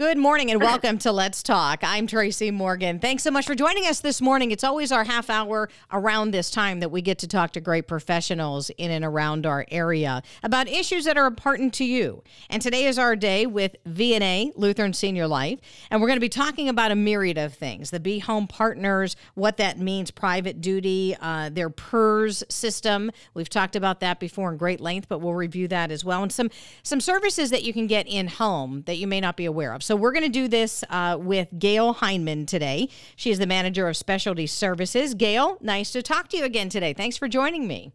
Good morning and welcome to Let's Talk. I'm Tracy Morgan. Thanks so much for joining us this morning. It's always our half hour around this time that we get to talk to great professionals in and around our area about issues that are important to you. And today is our day with VNA Lutheran Senior Life, and we're going to be talking about a myriad of things: the Be Home Partners, what that means, private duty, uh, their PERS system. We've talked about that before in great length, but we'll review that as well, and some some services that you can get in home that you may not be aware of. So we're going to do this uh, with Gayle Hindman today. She is the manager of specialty services. Gayle, nice to talk to you again today. Thanks for joining me.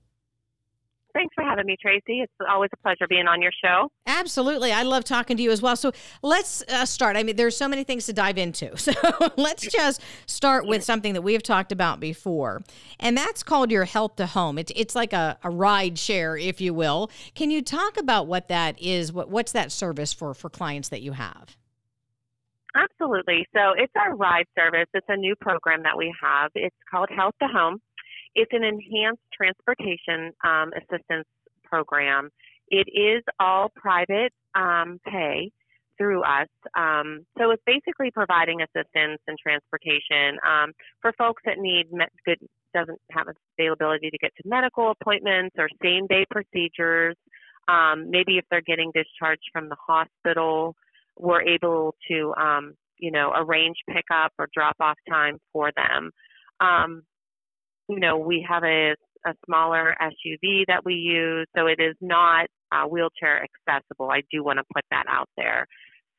Thanks for having me, Tracy. It's always a pleasure being on your show. Absolutely. I love talking to you as well. So let's uh, start. I mean, there's so many things to dive into. So let's just start with something that we have talked about before, and that's called your Health to Home. It's, it's like a, a ride share, if you will. Can you talk about what that is? What, what's that service for, for clients that you have? Absolutely. So it's our ride service. It's a new program that we have. It's called Health to Home. It's an enhanced transportation um, assistance program. It is all private um, pay through us. Um, so it's basically providing assistance and transportation um, for folks that need good doesn't have availability to get to medical appointments or same day procedures. Um, maybe if they're getting discharged from the hospital we're able to, um, you know, arrange pickup or drop off time for them. Um, you know, we have a, a smaller SUV that we use, so it is not uh, wheelchair accessible. I do want to put that out there.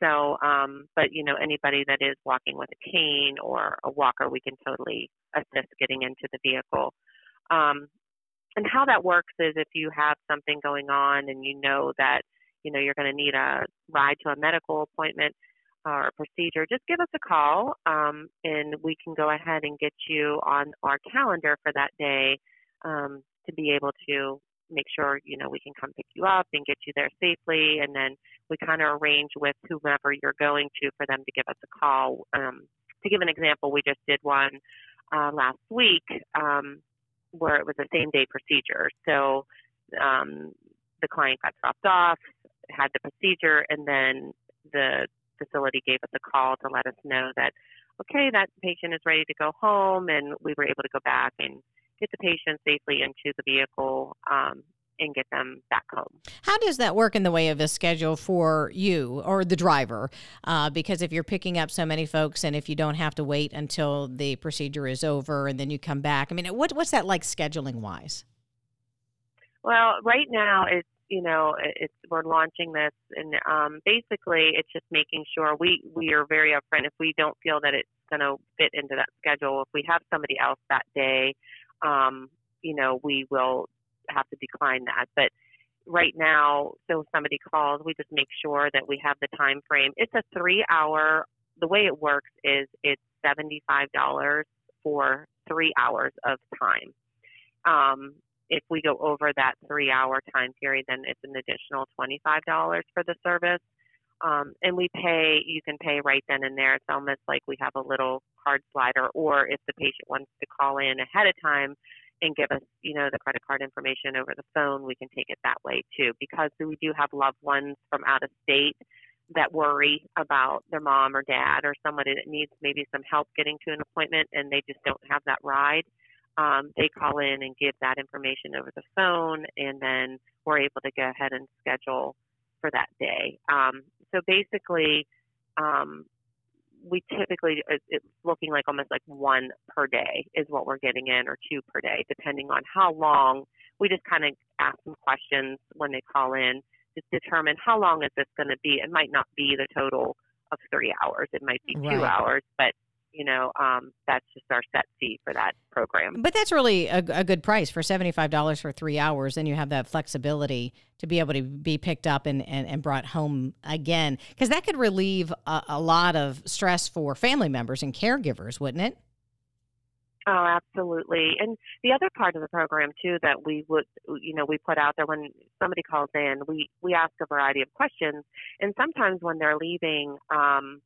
So, um, but you know, anybody that is walking with a cane or a walker, we can totally assist getting into the vehicle. Um, and how that works is if you have something going on and you know that you know you're going to need a ride to a medical appointment or a procedure, just give us a call um, and we can go ahead and get you on our calendar for that day um, to be able to make sure you know we can come pick you up and get you there safely and then we kind of arrange with whomever you're going to for them to give us a call. Um, to give an example we just did one uh, last week um, where it was a same day procedure. So um, the client got dropped off had the procedure, and then the facility gave us a call to let us know that, okay, that patient is ready to go home, and we were able to go back and get the patient safely into the vehicle um, and get them back home. How does that work in the way of a schedule for you or the driver? Uh, because if you're picking up so many folks and if you don't have to wait until the procedure is over and then you come back, I mean, what, what's that like scheduling wise? Well, right now it's you know, it's we're launching this, and um, basically, it's just making sure we we are very upfront. If we don't feel that it's going to fit into that schedule, if we have somebody else that day, um, you know, we will have to decline that. But right now, so if somebody calls, we just make sure that we have the time frame. It's a three-hour. The way it works is it's seventy-five dollars for three hours of time. Um, if we go over that three hour time period, then it's an additional $25 for the service. Um, and we pay, you can pay right then and there. It's almost like we have a little card slider, or if the patient wants to call in ahead of time and give us, you know, the credit card information over the phone, we can take it that way too. Because we do have loved ones from out of state that worry about their mom or dad or somebody that needs maybe some help getting to an appointment and they just don't have that ride um, they call in and give that information over the phone, and then we're able to go ahead and schedule for that day. Um, so basically, um, we typically it's looking like almost like one per day is what we're getting in, or two per day, depending on how long. We just kind of ask them questions when they call in to determine how long is this going to be. It might not be the total of three hours. It might be two hours, but you know, um, that's just our set fee for that program. But that's really a, a good price for $75 for three hours. And you have that flexibility to be able to be picked up and, and, and brought home again. Because that could relieve a, a lot of stress for family members and caregivers, wouldn't it? Oh, absolutely. And the other part of the program too that we would, you know, we put out there when somebody calls in, we we ask a variety of questions, and sometimes when they're leaving um,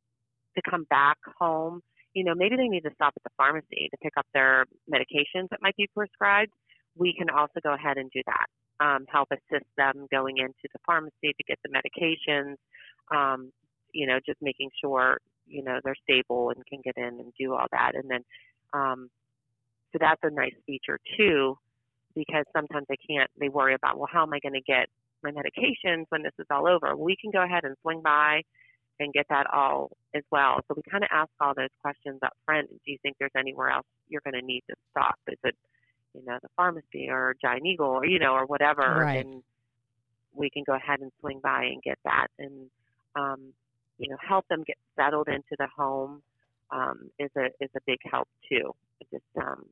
to come back home, you know, maybe they need to stop at the pharmacy to pick up their medications that might be prescribed. We can also go ahead and do that. Um, help assist them going into the pharmacy to get the medications, um, you know, just making sure you know they're stable and can get in and do all that. And then, um, so that's a nice feature too, because sometimes they can't. They worry about well, how am I going to get my medications when this is all over? We can go ahead and swing by and get that all as well. So we kind of ask all those questions up front. Do you think there's anywhere else you're going to need to stop? Is it, you know, the pharmacy or Giant Eagle or, you know, or whatever? Right. And we can go ahead and swing by and get that and, um, you know, help them get settled into the home um, is a is a big help too. Just um,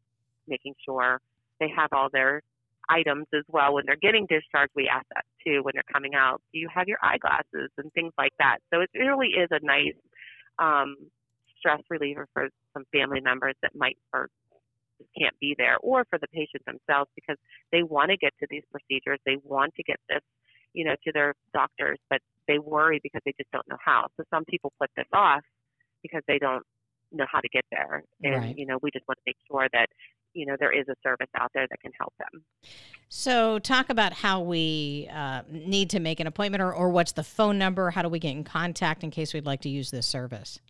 making sure they have all their items as well when they're getting discharged. We ask that too when they're coming out. Do you have your eyeglasses and things like that? So it really is a nice um, stress reliever for some family members that might or can't be there, or for the patient themselves because they want to get to these procedures. They want to get this, you know, to their doctors, but they worry because they just don't know how. So some people put this off because they don't know how to get there, and Right. you know, we just want to make sure that you know there is a service out there that can help them. So, talk about how we uh, need to make an appointment or, or what's the phone number? How do we get in contact in case we'd like to use this service?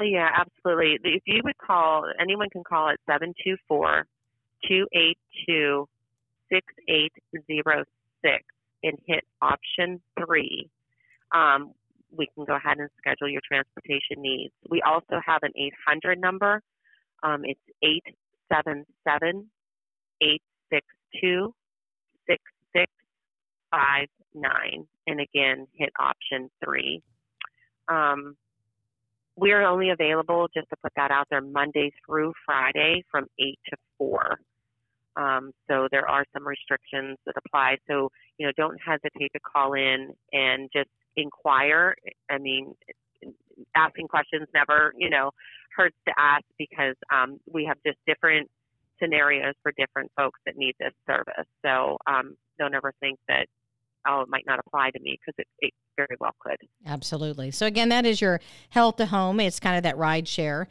Yeah, absolutely. If you would call, anyone can call at 724 282 6806 and hit option three. Um, we can go ahead and schedule your transportation needs. We also have an 800 number. Um, it's 877 862 6659. And again, hit option three. Um, we are only available, just to put that out there, Monday through Friday from 8 to 4. Um, so there are some restrictions that apply. So, you know, don't hesitate to call in and just inquire. I mean, asking questions never, you know, hurts to ask because um, we have just different scenarios for different folks that need this service. So um, don't ever think that, oh, it might not apply to me because it, it very well could. Absolutely. So again, that is your health to home. It's kind of that ride share.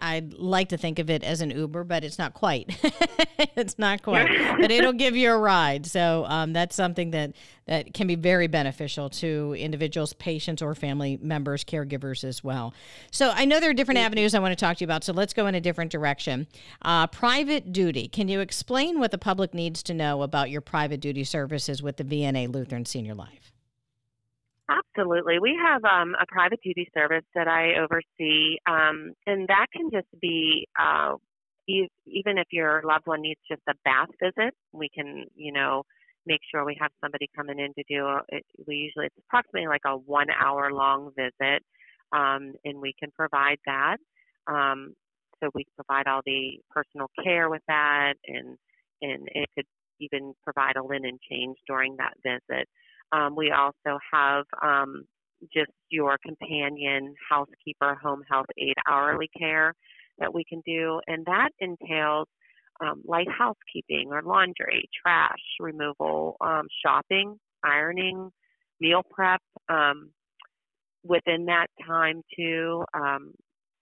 I'd like to think of it as an Uber, but it's not quite. it's not quite. but it'll give you a ride. So um, that's something that that can be very beneficial to individuals, patients, or family members, caregivers as well. So I know there are different avenues I want to talk to you about. So let's go in a different direction. Uh, private duty. Can you explain what the public needs to know about your private duty services with the VNA Lutheran Senior Life? Absolutely. We have um, a private duty service that I oversee, um, and that can just be uh, e- even if your loved one needs just a bath visit, we can, you know, make sure we have somebody coming in to do. It, we usually it's approximately like a one hour long visit, um, and we can provide that. Um, so we provide all the personal care with that, and and it could even provide a linen change during that visit. Um, we also have um, just your companion housekeeper, home health aide hourly care that we can do, and that entails um, light housekeeping or laundry, trash removal, um, shopping, ironing, meal prep. Um, within that time, too, um,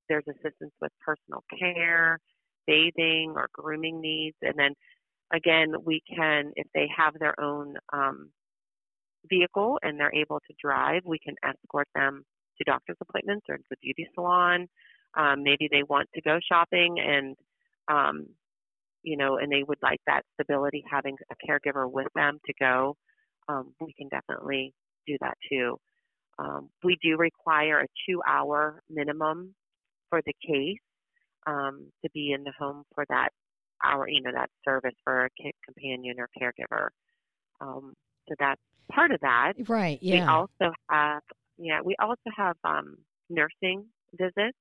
there's assistance with personal care, bathing, or grooming needs, and then again, we can, if they have their own um, vehicle and they're able to drive, we can escort them to doctor's appointments or to the beauty salon. Um, maybe they want to go shopping and, um, you know, and they would like that stability, having a caregiver with them to go. Um, we can definitely do that too. Um, we do require a two hour minimum for the case um, to be in the home for that hour, you know, that service for a companion or caregiver. Um, so that's part of that. Right. Yeah. We also have, yeah, we also have um, nursing visits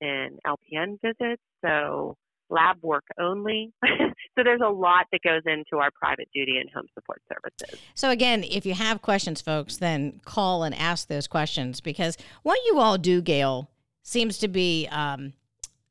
and LPN visits, so lab work only. so there's a lot that goes into our private duty and home support services. So again, if you have questions, folks, then call and ask those questions because what you all do, Gayle, seems to be um,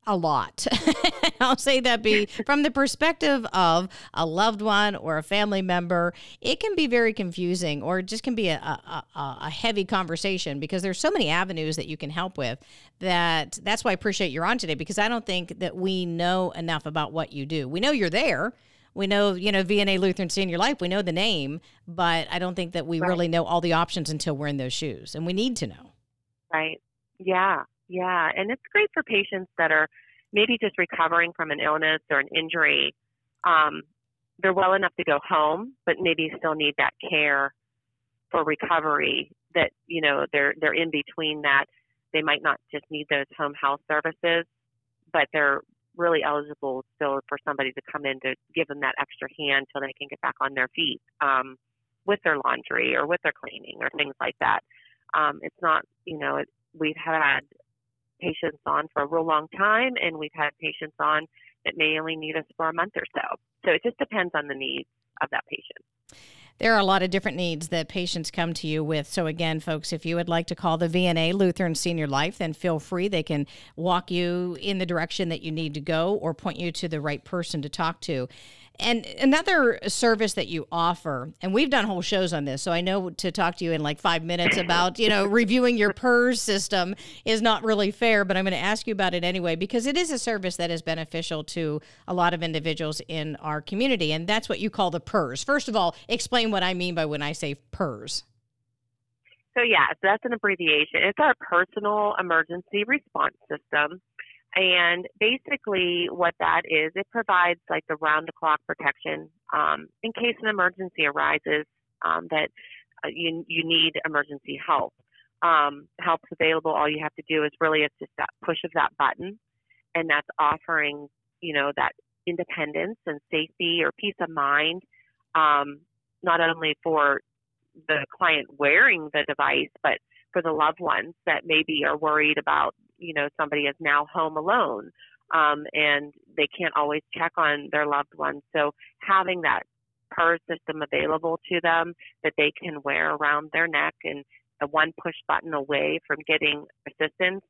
a lot. I'll say that be from the perspective of a loved one or a family member, it can be very confusing or it just can be a, a, a, a heavy conversation because there's so many avenues that you can help with that that's why I appreciate you're on today because I don't think that we know enough about what you do. We know you're there. We know, you know, VNA Lutheran Senior Life, we know the name, but I don't think that we Right. really know all the options until we're in those shoes. And we need to know. Right. Yeah. Yeah. And it's great for patients that are maybe just recovering from an illness or an injury. Um, they're well enough to go home, but maybe still need that care for recovery. That you know they're they're in between that. They might not just need those home health services, but they're really eligible still for somebody to come in to give them that extra hand till they can get back on their feet um, with their laundry or with their cleaning or things like that. Um, it's not, you know, it, we've had patients on for a real long time, and we've had patients on that may only need us for a month or so. So it just depends on the needs of that patient. There are a lot of different needs that patients come to you with. So, again, folks, if you would like to call the VNA Lutheran Senior Life, then feel free. They can walk you in the direction that you need to go or point you to the right person to talk to. And another service that you offer, and we've done whole shows on this, so I know to talk to you in like five minutes about, you know, reviewing your PERS system is not really fair, but I'm going to ask you about it anyway because it is a service that is beneficial to a lot of individuals in our community. And that's what you call the PERS. First of all, explain what I mean by when I say PERS. So, yeah, that's an abbreviation. It's our personal emergency response system. And basically, what that is, it provides like the round the clock protection um, in case an emergency arises um, that uh, you, you need emergency help. Um, help's available. All you have to do is really it's just that push of that button, and that's offering you know that independence and safety or peace of mind, um, not only for the client wearing the device, but for the loved ones that maybe are worried about you know somebody is now home alone um, and they can't always check on their loved ones. So having that PERS system available to them that they can wear around their neck and a one push button away from getting assistance,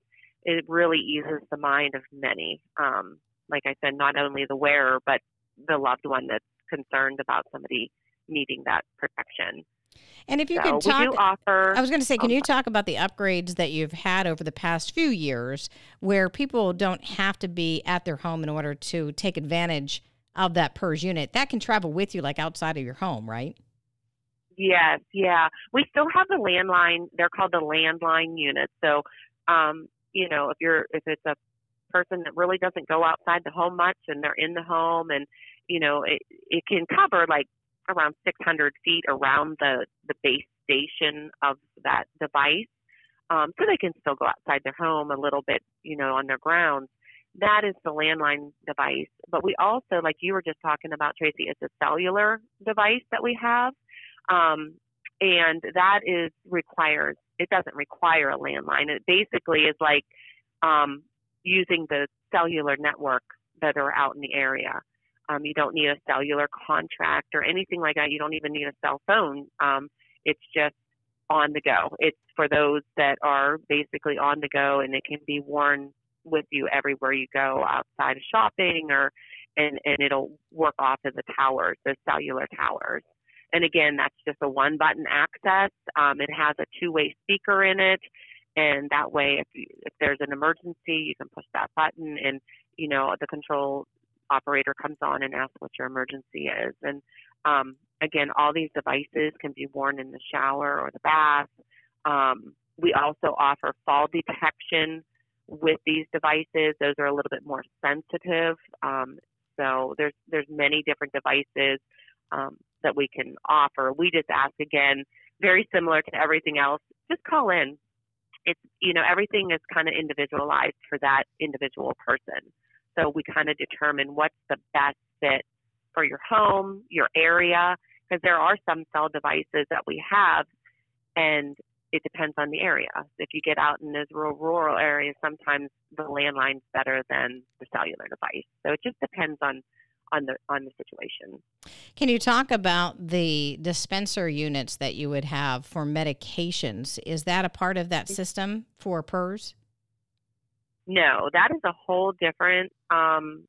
it really eases the mind of many. Um, like I said, not only the wearer, but the loved one that's concerned about somebody needing that protection. And if you so could talk, offer, I was going to say, can you talk about the upgrades that you've had over the past few years, where people don't have to be at their home in order to take advantage of that PERS unit? That can travel with you, like outside of your home, right? Yes, yeah. We still have the landline. They're called the landline units. So, um, you know, if you're if it's a person that really doesn't go outside the home much and they're in the home and you know it it can cover like around 600 feet around the, the base station of that device. Um, so they can still go outside their home a little bit, you know, on their grounds. That is the landline device. But we also, like you were just talking about, Tracy, it's a cellular device that we have. Um, and that is requires, it doesn't require a landline. It basically is like um, using the cellular network that are out in the area. Um, you don't need a cellular contract or anything like that. You don't even need a cell phone. Um, it's just on the go. It's for those that are basically on the go and it can be worn with you everywhere you go outside of shopping or and, and it'll work off of the towers, the cellular towers. And again, that's just a one button access. Um, it has a two way speaker in it. And that way, if, you, if there's an emergency, you can push that button and, you know, the control operator comes on and asks what your emergency is. And um, again, all these devices can be worn in the shower or the bath. Um, we also offer fall detection with these devices. Those are a little bit more sensitive. Um, so there's there's many different devices um, that we can offer. We just ask again, very similar to everything else. Just call in. It's you know everything is kind of individualized for that individual person. So we kind of determine what's the best fit for your home, your area, because there are some cell devices that we have, and it depends on the area. If you get out in those rural rural areas, sometimes the landline's better than the cellular device. So it just depends on on the on the situation. Can you talk about the dispenser units that you would have for medications? Is that a part of that mm-hmm. system for PERS? No, that is a whole different um,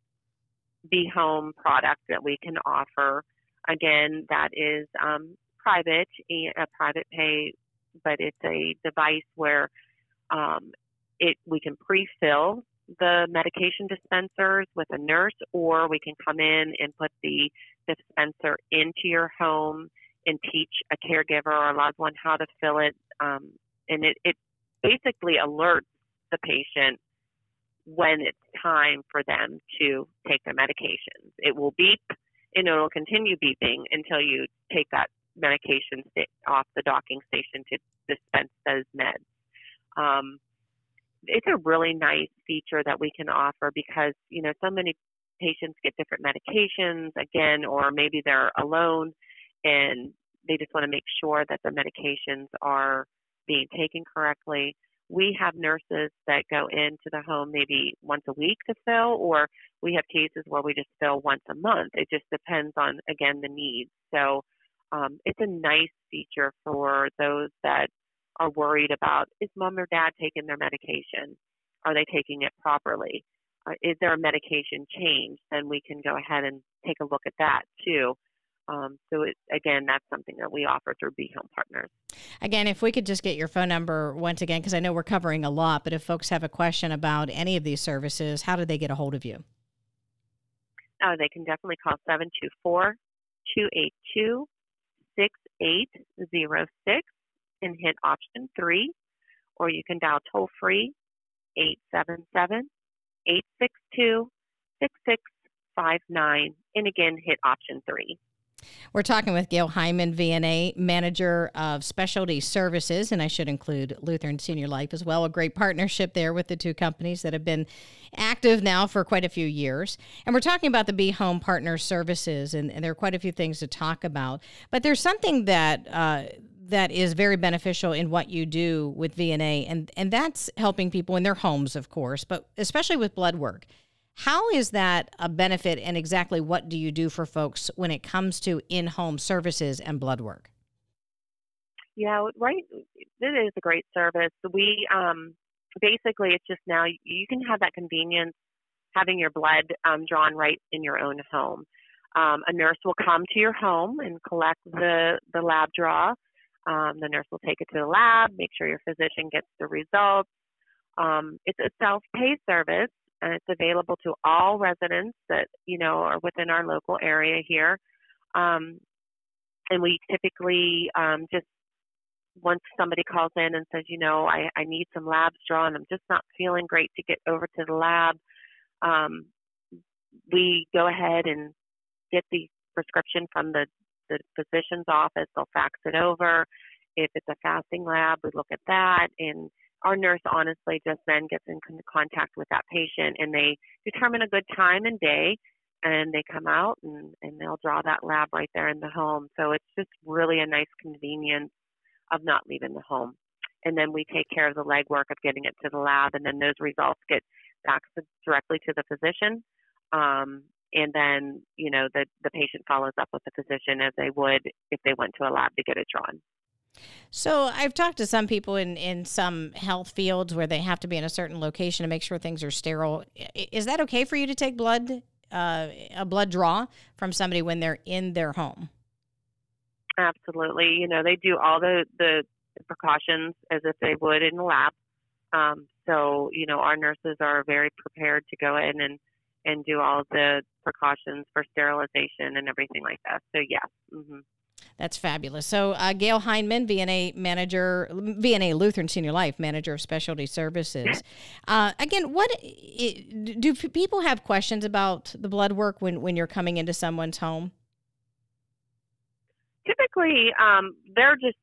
Be Home product that we can offer. Again, that is um, private, a private pay, but it's a device where um, it we can pre-fill the medication dispensers with a nurse, or we can come in and put the dispenser into your home and teach a caregiver or a loved one how to fill it. Um, and it, it basically alerts the patient when it's time for them to take their medications. It will beep and it will continue beeping until you take that medication off the docking station to dispense those meds. Um, it's a really nice feature that we can offer because you know so many patients get different medications again, or maybe they're alone and they just want to make sure that the medications are being taken correctly. We have nurses that go into the home maybe once a week to fill, or we have cases where we just fill once a month. It just depends on, again, the needs. So um, it's a nice feature for those that are worried about is mom or dad taking their medication? Are they taking it properly? Uh, is there a medication change? Then we can go ahead and take a look at that too. Um, so it, again, that's something that we offer through Be Home Partners. Again, if we could just get your phone number once again, because I know we're covering a lot, but if folks have a question about any of these services, how do they get a hold of you? Uh, they can definitely call 724 282 6806 and hit option three, or you can dial toll free 877 862 6659 and again hit option three. We're talking with Gayle Hindman, VNA Manager of Specialty Services, and I should include Lutheran Senior Life as well. A great partnership there with the two companies that have been active now for quite a few years. And we're talking about the Be Home Partner Services, and, and there are quite a few things to talk about. But there's something that uh, that is very beneficial in what you do with VNA, and and that's helping people in their homes, of course, but especially with blood work. How is that a benefit, and exactly what do you do for folks when it comes to in-home services and blood work? Yeah, right. It is a great service. We um, basically it's just now you can have that convenience having your blood um, drawn right in your own home. Um, a nurse will come to your home and collect the the lab draw. Um, the nurse will take it to the lab, make sure your physician gets the results. Um, it's a self-pay service, and it's available to all residents that you know are within our local area here. Um, and we typically um, just once somebody calls in and says, you know, I, I need some labs drawn, I'm just not feeling great to get over to the lab. Um, we go ahead and get the prescription from the, the physician's office. They'll fax it over. If it's a fasting lab, we look at that and our nurse honestly just then gets in contact with that patient and they determine a good time and day and they come out and, and they'll draw that lab right there in the home. So it's just really a nice convenience of not leaving the home. And then we take care of the legwork of getting it to the lab and then those results get back directly to the physician. Um, and then, you know, the, the patient follows up with the physician as they would if they went to a lab to get it drawn. So I've talked to some people in, in some health fields where they have to be in a certain location to make sure things are sterile. Is that okay for you to take blood, uh, a blood draw from somebody when they're in their home? Absolutely. You know, they do all the, the precautions as if they would in the lab. Um, so, you know, our nurses are very prepared to go in and, and do all the precautions for sterilization and everything like that. So, yes. Mm-hmm. That's fabulous. So, uh, Gayle Hindman, VNA manager, VNA Lutheran Senior Life manager of specialty services. Uh, again, what do people have questions about the blood work when when you're coming into someone's home? Typically, um, they're just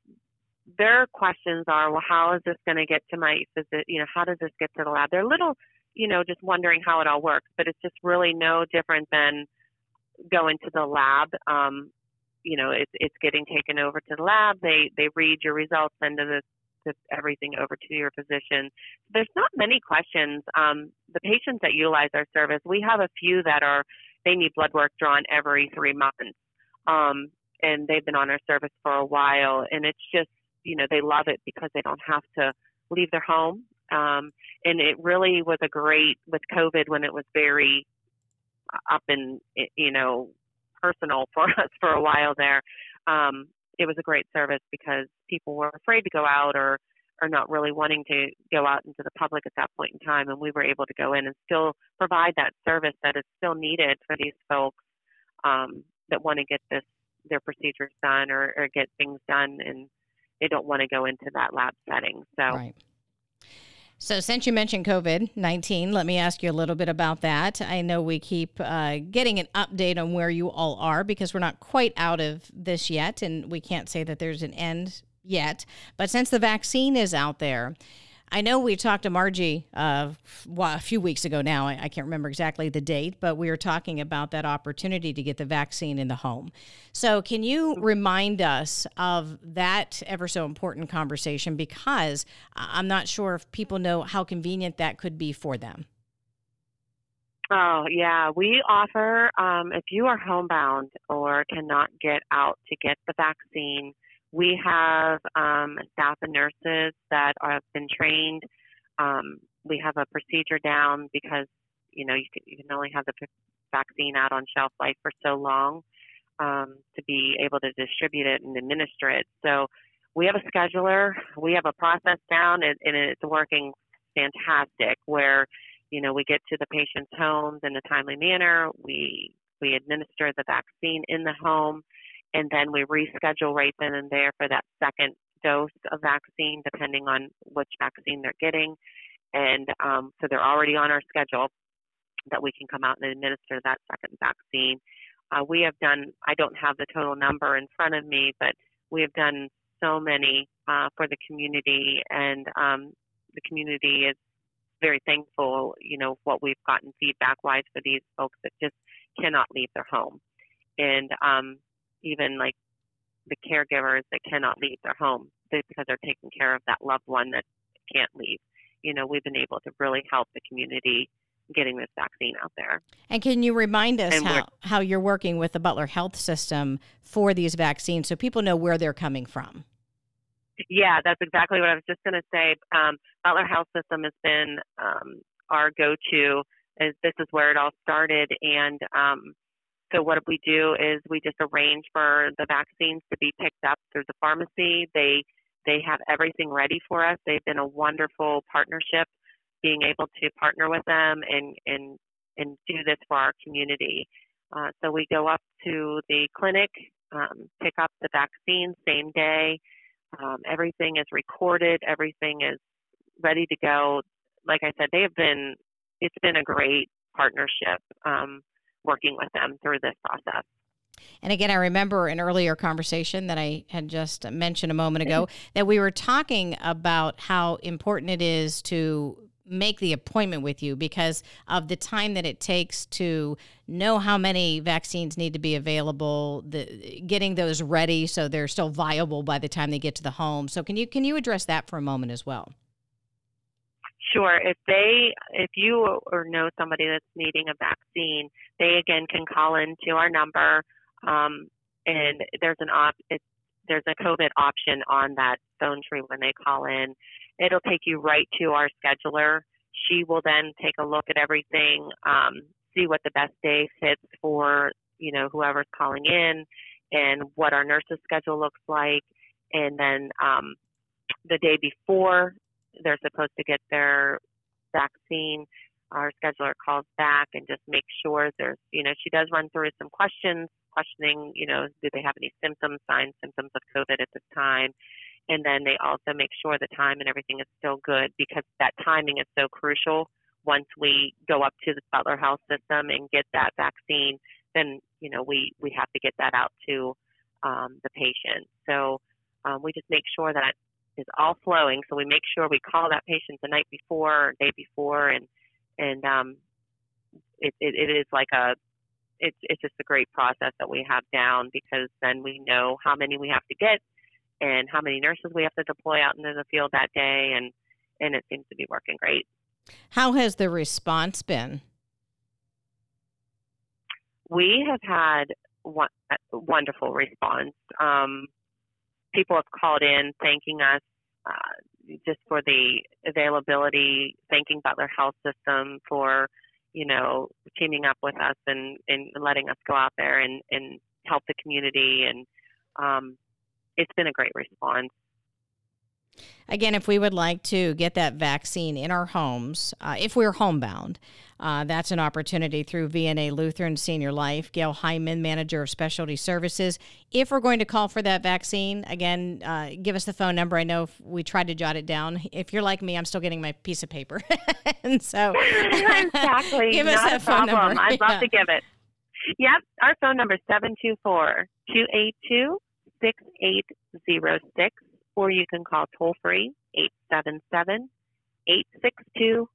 their questions are, well, how is this going to get to my visit? You know, how does this get to the lab? They're little, you know, just wondering how it all works, but it's just really no different than going to the lab. Um, you know it's it's getting taken over to the lab. They they read your results, send the, everything over to your physician. There's not many questions. Um, the patients that utilize our service, we have a few that are they need blood work drawn every three months, um, and they've been on our service for a while, and it's just you know they love it because they don't have to leave their home. Um, and it really was a great with COVID when it was very up in you know personal for us for a while there. Um, it was a great service because people were afraid to go out or are not really wanting to go out into the public at that point in time, and we were able to go in and still provide that service that is still needed for these folks um, that want to get this their procedures done or, or get things done, and they don't want to go into that lab setting. So. Right. So, since you mentioned COVID 19, let me ask you a little bit about that. I know we keep uh, getting an update on where you all are because we're not quite out of this yet, and we can't say that there's an end yet. But since the vaccine is out there, I know we talked to Margie uh, a few weeks ago now. I, I, can't remember exactly the date, but we were talking about that opportunity to get the vaccine in the home. So, can you remind us of that ever so important conversation? Because I'm not sure if people know how convenient that could be for them. Oh, yeah. We offer, um, if you are homebound or cannot get out to get the vaccine, we have um, staff and nurses that have been trained. Um, we have a procedure down because you know you can, only have the vaccine out on shelf life for so long um, to be able to distribute it and administer it. So we have a scheduler, we have a process down, and, and it's working fantastic. Where you know we get to the patient's homes in a timely manner. We we administer the vaccine in the home and then we reschedule right then and there for that second dose of vaccine, depending on which vaccine they're getting. And um, so they're already on our schedule that we can come out and administer that second vaccine. Uh, we have done, I don't have the total number in front of me, but we have done so many uh, for the community, and um, the community is very thankful, you know, what we've gotten feedback wise for these folks that just cannot leave their home. And um, even like the caregivers that cannot leave their home because they're taking care of that loved one that can't leave. You know, we've been able to really help the community getting this vaccine out there. And can you remind us how, how you're working with the Butler Health System for these vaccines so people know where they're coming from? Yeah, that's exactly what I was just going to say. Um, Butler Health System has been um, our go-to. As this is where it all started, and um, so what we do is we just arrange for the vaccines to be picked up through the pharmacy. They they have everything ready for us. They've been a wonderful partnership, being able to partner with them and and and do this for our community. Uh, so we go up to the clinic, um, pick up the vaccine same day. Um, everything is recorded. Everything is ready to go. Like I said, they have been. It's been a great partnership. Um, working with them through this process. And again, I remember an earlier conversation that I had just mentioned a moment ago mm-hmm. that we were talking about how important it is to make the appointment with you because of the time that it takes to know how many vaccines need to be available, the getting those ready so they're still viable by the time they get to the home. So can you can you address that for a moment as well? Sure. If they, if you or know somebody that's needing a vaccine, they again can call into our number, um, and there's an op, there's a COVID option on that phone tree when they call in. It'll take you right to our scheduler. She will then take a look at everything, um, see what the best day fits for you know whoever's calling in, and what our nurses' schedule looks like, and then um, the day before they're supposed to get their vaccine, our scheduler calls back and just makes sure there's, you know, she does run through some questions, questioning, you know, do they have any symptoms, signs, symptoms of COVID at this time? And then they also make sure the time and everything is still good because that timing is so crucial. Once we go up to the Butler Health System and get that vaccine, then you know we we have to get that out to um, the patient. So um, we just make sure that is all flowing. So we make sure we call that patient the night before, or day before, and and um, it, it, it is like a it's it's just a great process that we have down because then we know how many we have to get and how many nurses we have to deploy out into the field that day, and and it seems to be working great. How has the response been? We have had one, wonderful response. Um, people have called in thanking us uh, just for the availability, thanking Butler Health System for, you know, teaming up with us and, and letting us go out there and, and help the community. And um, it's been a great response. Again, if we would like to get that vaccine in our homes, uh, if we're homebound, uh, that's an opportunity through VNA Lutheran Senior Life. Gayle Hindman, Manager of Specialty Services. If we're going to call for that vaccine, again, uh, give us the phone number. I know we tried to jot it down. If you're like me, I'm still getting my piece of paper. and so, exactly. give us Not that a phone problem. number. I'd Yeah. love to give it. Yep. Our phone number is 724 282 6806, or you can call toll free 877 862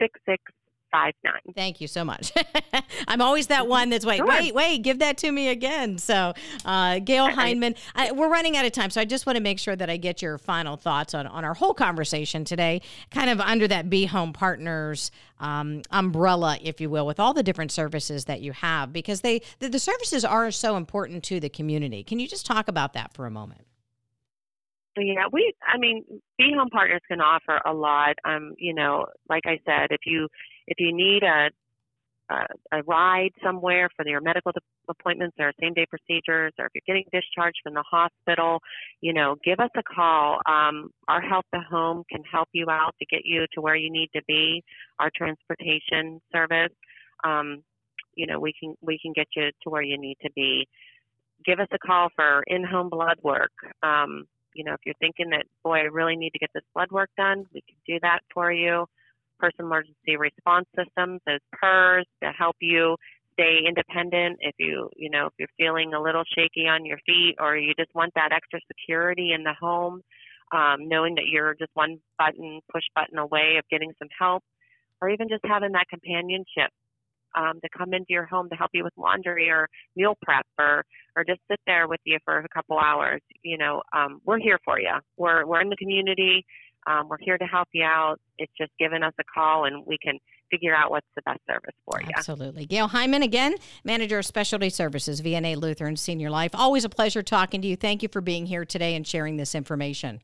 6659. Thank you so much. I'm always that one that's like, Sure. wait, wait, give that to me again. So, uh, Gayle Hindman, I, we're running out of time, so I just want to make sure that I get your final thoughts on, on our whole conversation today, kind of under that Be Home Partners um, umbrella, if you will, with all the different services that you have, because they the, the services are so important to the community. Can you just talk about that for a moment? Yeah, we. I mean, Be Home Partners can offer a lot. Um, you know, like I said, if you if you need a a, a ride somewhere for your medical de- appointments or same day procedures, or if you're getting discharged from the hospital, you know, give us a call. Um, our Help to Home can help you out to get you to where you need to be. Our transportation service, um, you know, we can we can get you to where you need to be. Give us a call for in-home blood work. Um, you know, if you're thinking that, boy, I really need to get this blood work done, we can do that for you. Person emergency response systems as PERS to help you stay independent. If you, you know, if you're feeling a little shaky on your feet or you just want that extra security in the home, um, knowing that you're just one button, push button away of getting some help, or even just having that companionship um, to come into your home to help you with laundry or meal prep or or just sit there with you for a couple hours. You know, um, we're here for you. We're we're in the community. Um, we're here to help you out. It's just giving us a call and we can figure out what's the best service for you. Absolutely. Gayle Hindman, again, Manager of Specialty Services, VNA Lutheran Senior Life. Always a pleasure talking to you. Thank you for being here today and sharing this information.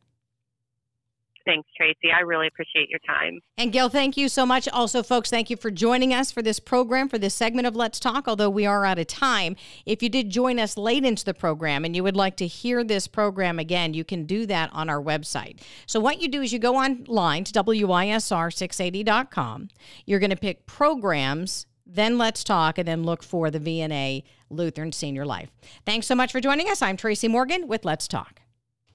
Thanks, Tracy. I really appreciate your time. And Gayle, thank you so much. Also, folks, thank you for joining us for this program, for this segment of Let's Talk. Although we are out of time, if you did join us late into the program and you would like to hear this program again, you can do that on our website. So, what you do is you go online to WISR680.com. You're going to pick programs, then Let's Talk, and then look for the VNA Lutheran Senior Life. Thanks so much for joining us. I'm Tracy Morgan with Let's Talk.